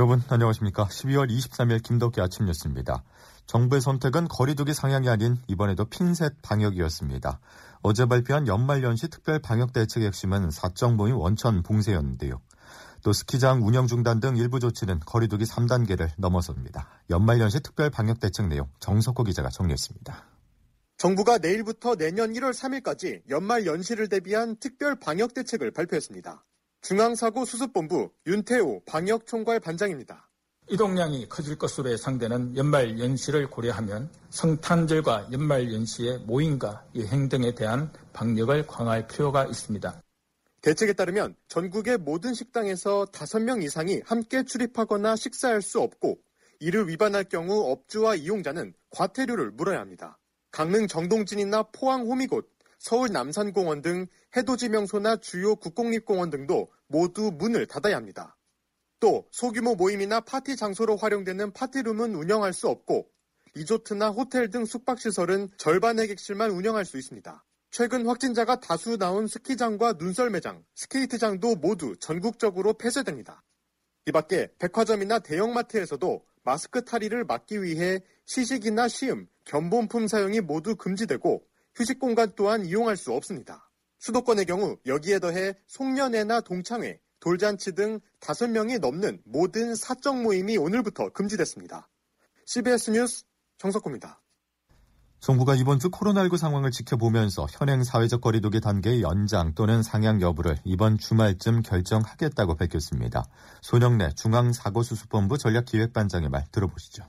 여러분 안녕하십니까. 12월 23일 김덕기 아침 뉴스입니다. 정부의 선택은 거리두기 상향이 아닌 이번에도 핀셋 방역이었습니다. 어제 발표한 연말연시 특별 방역 대책 핵심은 사적 모임 원천 봉쇄였는데요. 또 스키장 운영 중단 등 일부 조치는 거리두기 3단계를 넘어섭니다. 연말연시 특별 방역 대책 내용 정석호 기자가 정리했습니다. 정부가 내일부터 내년 1월 3일까지 연말 연시를 대비한 특별 방역 대책을 발표했습니다. 중앙사고수습본부 윤태호 방역총괄 반장입니다. 이동량이 커질 것으로 예상되는 연말 연시를 고려하면 성탄절과 연말 연시의 모임과 여행 등에 대한 방역을 강화할 필요가 있습니다. 대책에 따르면 전국의 모든 식당에서 5명 이상이 함께 출입하거나 식사할 수 없고 이를 위반할 경우 업주와 이용자는 과태료를 물어야 합니다. 강릉 정동진이나 포항 호미곶, 서울 남산공원 등 해돋이 명소나 주요 국공립공원 등도 모두 문을 닫아야 합니다. 또 소규모 모임이나 파티 장소로 활용되는 파티룸은 운영할 수 없고 리조트나 호텔 등 숙박시설은 절반의 객실만 운영할 수 있습니다. 최근 확진자가 다수 나온 스키장과 눈썰 매장, 스케이트장도 모두 전국적으로 폐쇄됩니다. 이 밖에 백화점이나 대형마트에서도 마스크 탈의를 막기 위해 시식이나 시음, 견본품 사용이 모두 금지되고 휴식 공간 또한 이용할 수 없습니다. 수도권의 경우 여기에 더해 송년회나 동창회, 돌잔치 등 5명이 넘는 모든 사적 모임이 오늘부터 금지됐습니다. CBS 뉴스 정석호입니다. 정부가 이번 주 코로나19 상황을 지켜보면서 현행 사회적 거리두기 단계의 연장 또는 상향 여부를 이번 주말쯤 결정하겠다고 밝혔습니다. 손영래 중앙사고수습본부 전략기획반장의 말 들어보시죠.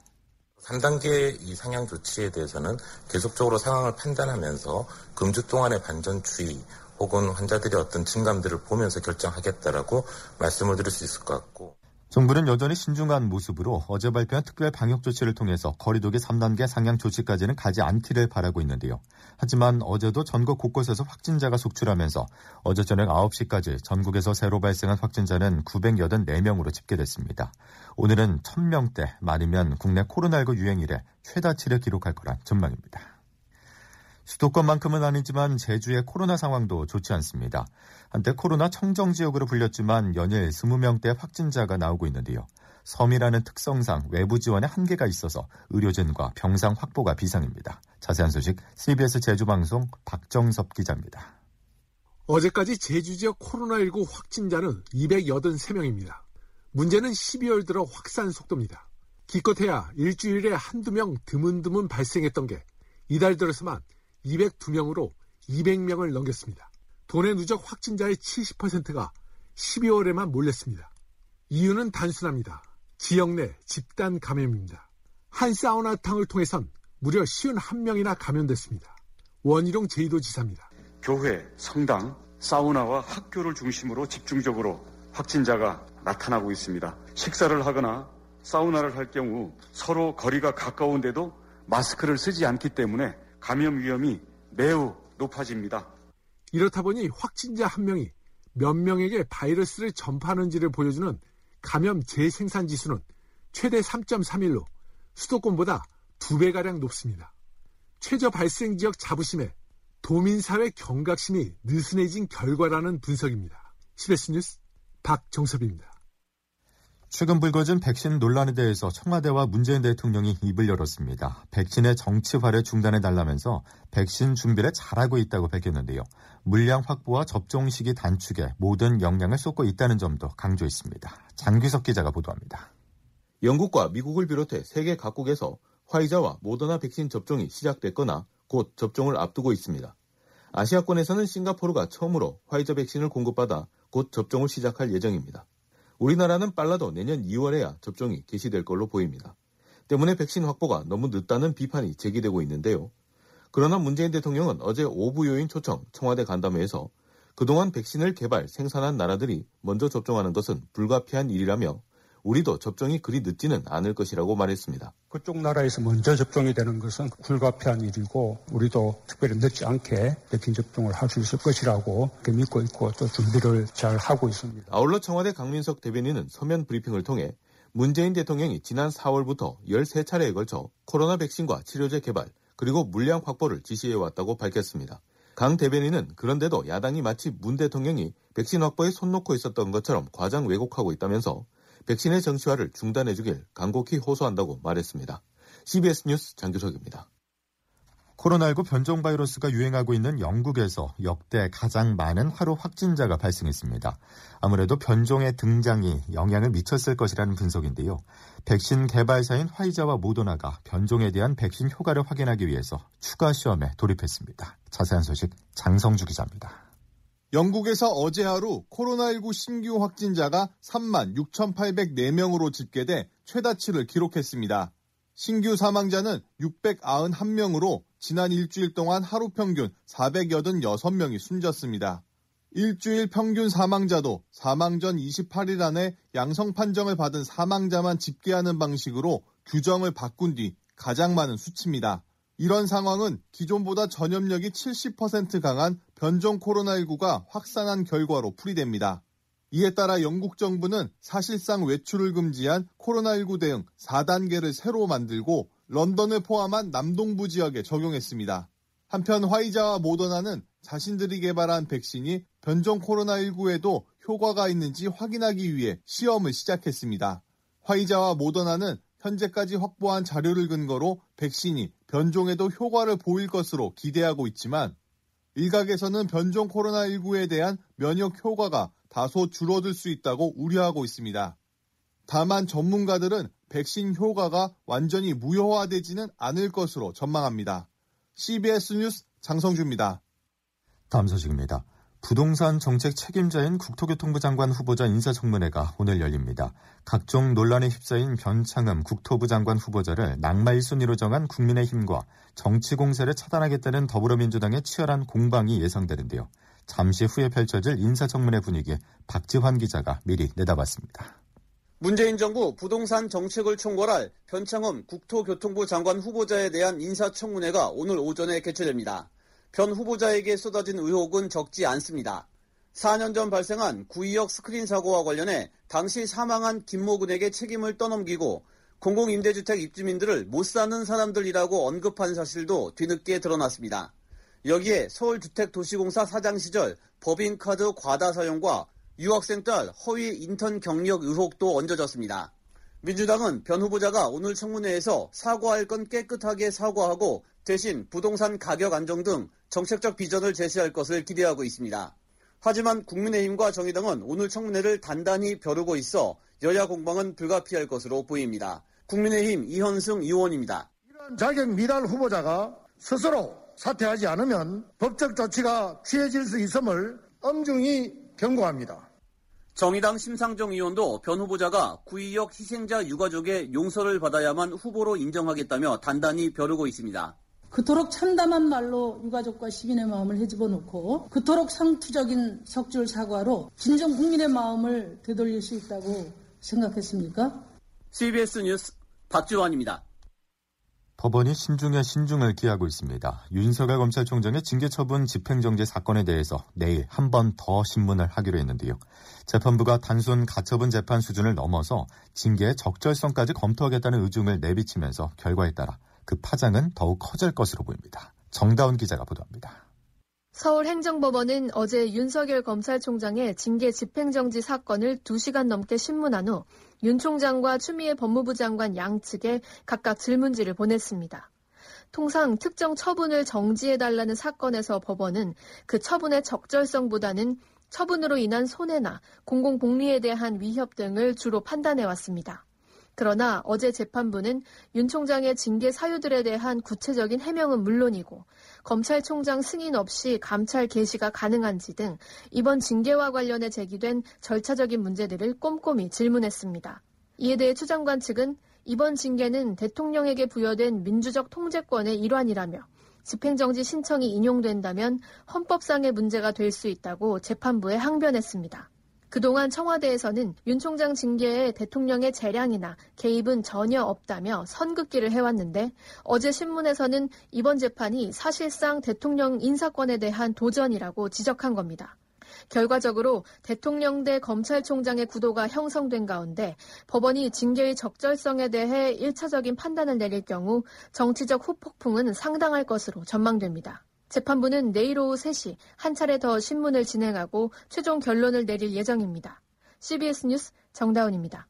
3단계 이 상향 조치에 대해서는 계속적으로 상황을 판단하면서 금주 동안의 반전 추이 혹은 환자들의 어떤 증감들을 보면서 결정하겠다라고 말씀을 드릴 수 있을 것 같고 정부는 여전히 신중한 모습으로 어제 발표한 특별 방역 조치를 통해서 거리두기 3단계 상향 조치까지는 가지 않기를 바라고 있는데요. 하지만 어제도 전국 곳곳에서 확진자가 속출하면서 어제 저녁 9시까지 전국에서 새로 발생한 확진자는 984명으로 집계됐습니다. 오늘은 1000명대 말이면 국내 코로나19 유행 이래 최다치를 기록할 거란 전망입니다. 수도권만큼은 아니지만 제주의 코로나 상황도 좋지 않습니다. 한때 코로나 청정 지역으로 불렸지만 연일 20명대 확진자가 나오고 있는데요. 섬이라는 특성상 외부 지원에 한계가 있어서 의료진과 병상 확보가 비상입니다. 자세한 소식 CBS 제주방송 박정섭 기자입니다. 어제까지 제주 지역 코로나19 확진자는 283명입니다. 문제는 12월 들어 확산 속도입니다. 기껏해야 일주일에 한두 명 드문드문 발생했던 게 이달 들어서만 202명으로 200명을 넘겼습니다. 도내 누적 확진자의 70%가 12월에만 몰렸습니다. 이유는 단순합니다. 지역 내 집단 감염입니다. 한 사우나탕을 통해선 무려 51명이나 감염됐습니다. 원희룡 제2도지사입니다. 교회, 성당, 사우나와 학교를 중심으로 집중적으로 확진자가 나타나고 있습니다. 식사를 하거나 사우나를 할 경우 서로 거리가 가까운데도 마스크를 쓰지 않기 때문에 감염 위험이 매우 높아집니다. 이렇다 보니 확진자 한 명이 몇 명에게 바이러스를 전파하는지를 보여주는 감염 재생산 지수는 최대 3.31로 수도권보다 2배가량 높습니다. 최저 발생 지역 자부심에 도민사회 경각심이 느슨해진 결과라는 분석입니다. CBS 뉴스 박정섭입니다. 최근 불거진 백신 논란에 대해서 청와대와 문재인 대통령이 입을 열었습니다. 백신의 정치화를 중단해달라면서 백신 준비를 잘하고 있다고 밝혔는데요. 물량 확보와 접종 시기 단축에 모든 역량을 쏟고 있다는 점도 강조했습니다. 장규석 기자가 보도합니다. 영국과 미국을 비롯해 세계 각국에서 화이자와 모더나 백신 접종이 시작됐거나 곧 접종을 앞두고 있습니다. 아시아권에서는 싱가포르가 처음으로 화이자 백신을 공급받아 곧 접종을 시작할 예정입니다. 우리나라는 빨라도 내년 2월에야 접종이 개시될 걸로 보입니다. 때문에 백신 확보가 너무 늦다는 비판이 제기되고 있는데요. 그러나 문재인 대통령은 어제 오부 요인 초청 청와대 간담회에서 그동안 백신을 개발, 생산한 나라들이 먼저 접종하는 것은 불가피한 일이라며 우리도 접종이 그리 늦지는 않을 것이라고 말했습니다. 그쪽 나라에서 먼저 접종이 되는 것은 불가피한 일이고 우리도 특별히 늦지 않게 백신 접종을 할 수 있을 것이라고 믿고 있고 또 준비를 잘 하고 있습니다. 아울러 청와대 강민석 대변인은 서면 브리핑을 통해 문재인 대통령이 지난 4월부터 13차례에 걸쳐 코로나 백신과 치료제 개발 그리고 물량 확보를 지시해 왔다고 밝혔습니다. 강 대변인은 그런데도 야당이 마치 문 대통령이 백신 확보에 손 놓고 있었던 것처럼 과장 왜곡하고 있다면서 백신의 정치화를 중단해주길 간곡히 호소한다고 말했습니다. CBS 뉴스 장규석입니다. 코로나19 변종 바이러스가 유행하고 있는 영국에서 역대 가장 많은 하루 확진자가 발생했습니다. 아무래도 변종의 등장이 영향을 미쳤을 것이라는 분석인데요. 백신 개발사인 화이자와 모더나가 변종에 대한 백신 효과를 확인하기 위해서 추가 시험에 돌입했습니다. 자세한 소식 장성주 기자입니다. 영국에서 어제 하루 코로나19 신규 확진자가 3만 6,804명으로 집계돼 최다치를 기록했습니다. 신규 사망자는 691명으로 지난 일주일 동안 하루 평균 486명이 숨졌습니다. 일주일 평균 사망자도 사망 전 28일 안에 양성 판정을 받은 사망자만 집계하는 방식으로 규정을 바꾼 뒤 가장 많은 수치입니다. 이런 상황은 기존보다 전염력이 70% 강한 변종 코로나19가 확산한 결과로 풀이됩니다. 이에 따라 영국 정부는 사실상 외출을 금지한 코로나19 대응 4단계를 새로 만들고 런던을 포함한 남동부 지역에 적용했습니다. 한편 화이자와 모더나는 자신들이 개발한 백신이 변종 코로나19에도 효과가 있는지 확인하기 위해 시험을 시작했습니다. 화이자와 모더나는 현재까지 확보한 자료를 근거로 백신이 변종에도 효과를 보일 것으로 기대하고 있지만 일각에서는 변종 코로나19에 대한 면역 효과가 다소 줄어들 수 있다고 우려하고 있습니다. 다만 전문가들은 백신 효과가 완전히 무효화되지는 않을 것으로 전망합니다. CBS 뉴스 장성주입니다. 다음 소식입니다. 부동산 정책 책임자인 국토교통부 장관 후보자 인사청문회가 오늘 열립니다. 각종 논란에 휩싸인 변창흠 국토부 장관 후보자를 낙마 1순위로 정한 국민의힘과 정치 공세를 차단하겠다는 더불어민주당의 치열한 공방이 예상되는데요. 잠시 후에 펼쳐질 인사청문회 분위기 박지환 기자가 미리 내다봤습니다. 문재인 정부 부동산 정책을 총괄할 변창흠 국토교통부 장관 후보자에 대한 인사청문회가 오늘 오전에 개최됩니다. 변 후보자에게 쏟아진 의혹은 적지 않습니다. 4년 전 발생한 구의역 스크린 사고와 관련해 당시 사망한 김모근에게 책임을 떠넘기고 공공임대주택 입주민들을 못 사는 사람들이라고 언급한 사실도 뒤늦게 드러났습니다. 여기에 서울주택도시공사 사장 시절 법인카드 과다 사용과 유학생 딸 허위 인턴 경력 의혹도 얹어졌습니다. 민주당은 변 후보자가 오늘 청문회에서 사과할 건 깨끗하게 사과하고 대신 부동산 가격 안정 등 정책적 비전을 제시할 것을 기대하고 있습니다. 하지만 국민의힘과 정의당은 오늘 청문회를 단단히 벼르고 있어 여야 공방은 불가피할 것으로 보입니다. 국민의힘 이현승 의원입니다. 이런 자격 미달 후보자가 스스로 사퇴하지 않으면 법적 조치가 취해질 수 있음을 엄중히 경고합니다. 정의당 심상정 의원도 변 후보자가 구의역 희생자 유가족의 용서를 받아야만 후보로 인정하겠다며 단단히 벼르고 있습니다. 그토록 참담한 말로 유가족과 시민의 마음을 헤집어 놓고 그토록 상투적인 석줄 사과로 진정 국민의 마음을 되돌릴 수 있다고 생각했습니까? CBS 뉴스 박지원입니다. 법원이 신중에 신중을 기하고 있습니다. 윤석열 검찰총장의 징계처분 집행정지 사건에 대해서 내일 한 번 더 신문을 하기로 했는데요. 재판부가 단순 가처분 재판 수준을 넘어서 징계의 적절성까지 검토하겠다는 의중을 내비치면서 결과에 따라 그 파장은 더욱 커질 것으로 보입니다. 정다운 기자가 보도합니다. 서울행정법원은 어제 윤석열 검찰총장의 징계 집행정지 사건을 2시간 넘게 신문한 후 윤 총장과 추미애 법무부 장관 양측에 각각 질문지를 보냈습니다. 통상 특정 처분을 정지해달라는 사건에서 법원은 그 처분의 적절성보다는 처분으로 인한 손해나 공공복리에 대한 위협 등을 주로 판단해왔습니다. 그러나 어제 재판부는 윤 총장의 징계 사유들에 대한 구체적인 해명은 물론이고 검찰총장 승인 없이 감찰 개시가 가능한지 등 이번 징계와 관련해 제기된 절차적인 문제들을 꼼꼼히 질문했습니다. 이에 대해 추 장관 측은 이번 징계는 대통령에게 부여된 민주적 통제권의 일환이라며 집행정지 신청이 인용된다면 헌법상의 문제가 될 수 있다고 재판부에 항변했습니다. 그동안 청와대에서는 윤 총장 징계에 대통령의 재량이나 개입은 전혀 없다며 선긋기를 해왔는데 어제 신문에서는 이번 재판이 사실상 대통령 인사권에 대한 도전이라고 지적한 겁니다. 결과적으로 대통령 대 검찰총장의 구도가 형성된 가운데 법원이 징계의 적절성에 대해 1차적인 판단을 내릴 경우 정치적 후폭풍은 상당할 것으로 전망됩니다. 재판부는 내일 오후 3시 한 차례 더 신문을 진행하고 최종 결론을 내릴 예정입니다. CBS 뉴스 정다운입니다.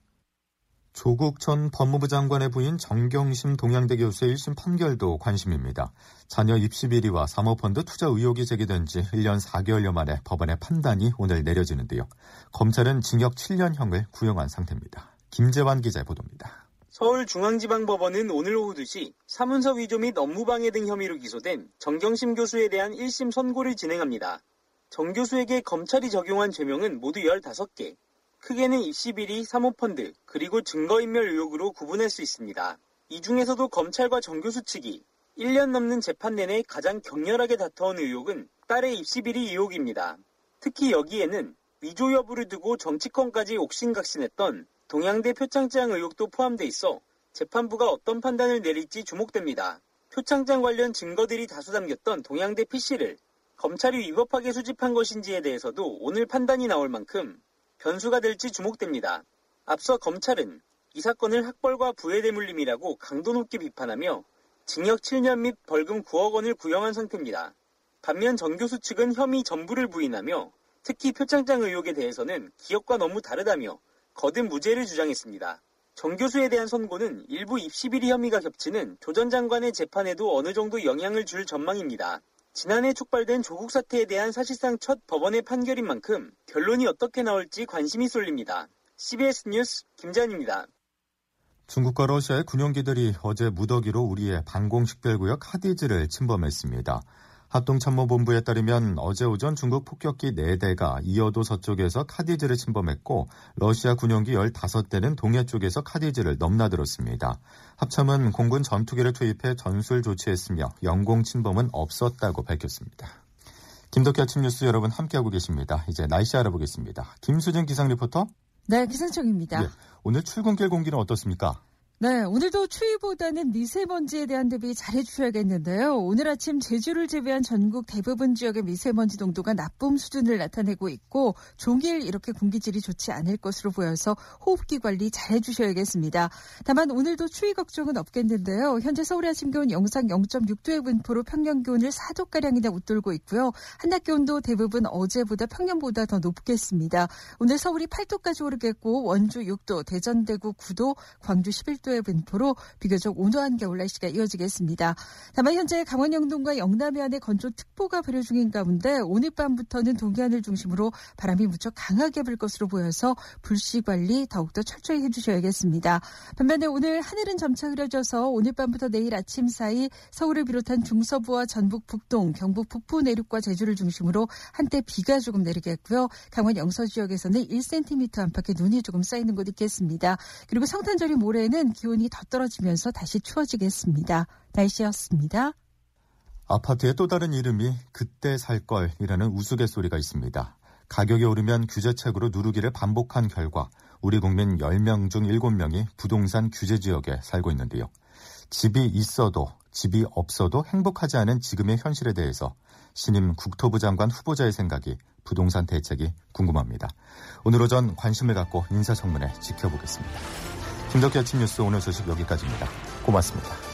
조국 전 법무부 장관의 부인 정경심 동양대 교수의 1심 판결도 관심입니다. 자녀 입시 비리와 사모펀드 투자 의혹이 제기된 지 1년 4개월여 만에 법원의 판단이 오늘 내려지는데요. 검찰은 징역 7년형을 구형한 상태입니다. 김재환 기자의 보도입니다. 서울중앙지방법원은 오늘 오후 2시 사문서 위조 및 업무방해 등 혐의로 기소된 정경심 교수에 대한 1심 선고를 진행합니다. 정 교수에게 검찰이 적용한 죄명은 모두 15개, 크게는 입시 비리, 사모펀드, 그리고 증거인멸 의혹으로 구분할 수 있습니다. 이 중에서도 검찰과 정 교수 측이 1년 넘는 재판 내내 가장 격렬하게 다퉈온 의혹은 딸의 입시 비리 의혹입니다. 특히 여기에는 위조 여부를 두고 정치권까지 옥신각신했던 동양대 표창장 의혹도 포함돼 있어 재판부가 어떤 판단을 내릴지 주목됩니다. 표창장 관련 증거들이 다수 담겼던 동양대 PC를 검찰이 위법하게 수집한 것인지에 대해서도 오늘 판단이 나올 만큼 변수가 될지 주목됩니다. 앞서 검찰은 이 사건을 학벌과 부해대물림이라고 강도 높게 비판하며 징역 7년 및 벌금 9억 원을 구형한 상태입니다. 반면 전 교수 측은 혐의 전부를 부인하며 특히 표창장 의혹에 대해서는 기억과 너무 다르다며 거듭 무죄를 주장했습니다. 정 교수에 대한 선고는 일부 입시비리 혐의가 겹치는 조 전 장관의 재판에도 어느 정도 영향을 줄 전망입니다. 지난해 촉발된 조국 사태에 대한 사실상 첫 법원의 판결인 만큼 결론이 어떻게 나올지 관심이 쏠립니다. CBS 뉴스 김잔입니다. 중국과 러시아의 군용기들이 어제 무더기로 우리의 방공식별구역 하디즈를 침범했습니다. 합동참모본부에 따르면 어제 오전 중국 폭격기 4대가 이어도 서쪽에서 카디즈를 침범했고 러시아 군용기 15대는 동해 쪽에서 카디즈를 넘나들었습니다. 합참은 공군 전투기를 투입해 전술 조치했으며 영공 침범은 없었다고 밝혔습니다. 김덕기 아침 뉴스 여러분 함께하고 계십니다. 이제 날씨 알아보겠습니다. 김수진 기상 리포터. 네, 기상청입니다. 예, 오늘 출근길 공기는 어떻습니까? 네, 오늘도 추위보다는 미세먼지에 대한 대비 잘해주셔야겠는데요. 오늘 아침 제주를 제외한 전국 대부분 지역의 미세먼지 농도가 나쁨 수준을 나타내고 있고 종일 이렇게 공기질이 좋지 않을 것으로 보여서 호흡기 관리 잘해주셔야겠습니다. 다만 오늘도 추위 걱정은 없겠는데요. 현재 서울의 아침 기온 영상 0.6도의 분포로 평년 기온을 4도가량이나 웃돌고 있고요. 한낮 기온도 대부분 어제보다 평년보다 더 높겠습니다. 오늘 서울이 8도까지 오르겠고 원주 6도, 대전 대구 9도, 광주 11도 정도의 분포로 비교적 온화한 겨울 날씨가 이어지겠습니다. 다만 현재 강원 영동과 영남 해안에 건조특보가 발효 중인 가운데 오늘 밤부터는 동해안을 중심으로 바람이 무척 강하게 불 것으로 보여서 불씨 관리 더욱더 철저히 해주셔야겠습니다. 반면에 오늘 하늘은 점차 흐려져서 오늘 밤부터 내일 아침 사이 서울을 비롯한 중서부와 전북 북동, 경북 북부 내륙과 제주를 중심으로 한때 비가 조금 내리겠고요. 강원 영서 지역에서는 1cm 안팎의 눈이 조금 쌓이는 곳 있겠습니다. 그리고 성탄절이 모레는 기온이 더 떨어지면서 다시 추워지겠습니다. 날씨였습니다. 아파트의 또 다른 이름이 그때 살 걸이라는 우스갯소리가 있습니다. 가격이 오르면 규제책으로 누르기를 반복한 결과 우리 국민 10명 중 7명이 부동산 규제 지역에 살고 있는데요. 집이 있어도 집이 없어도 행복하지 않은 지금의 현실에 대해서 신임 국토부 장관 후보자의 생각이 부동산 대책이 궁금합니다. 오늘 오전 관심을 갖고 인사청문회 지켜보겠습니다. 김덕기 아침 뉴스 오늘 소식 여기까지입니다. 고맙습니다.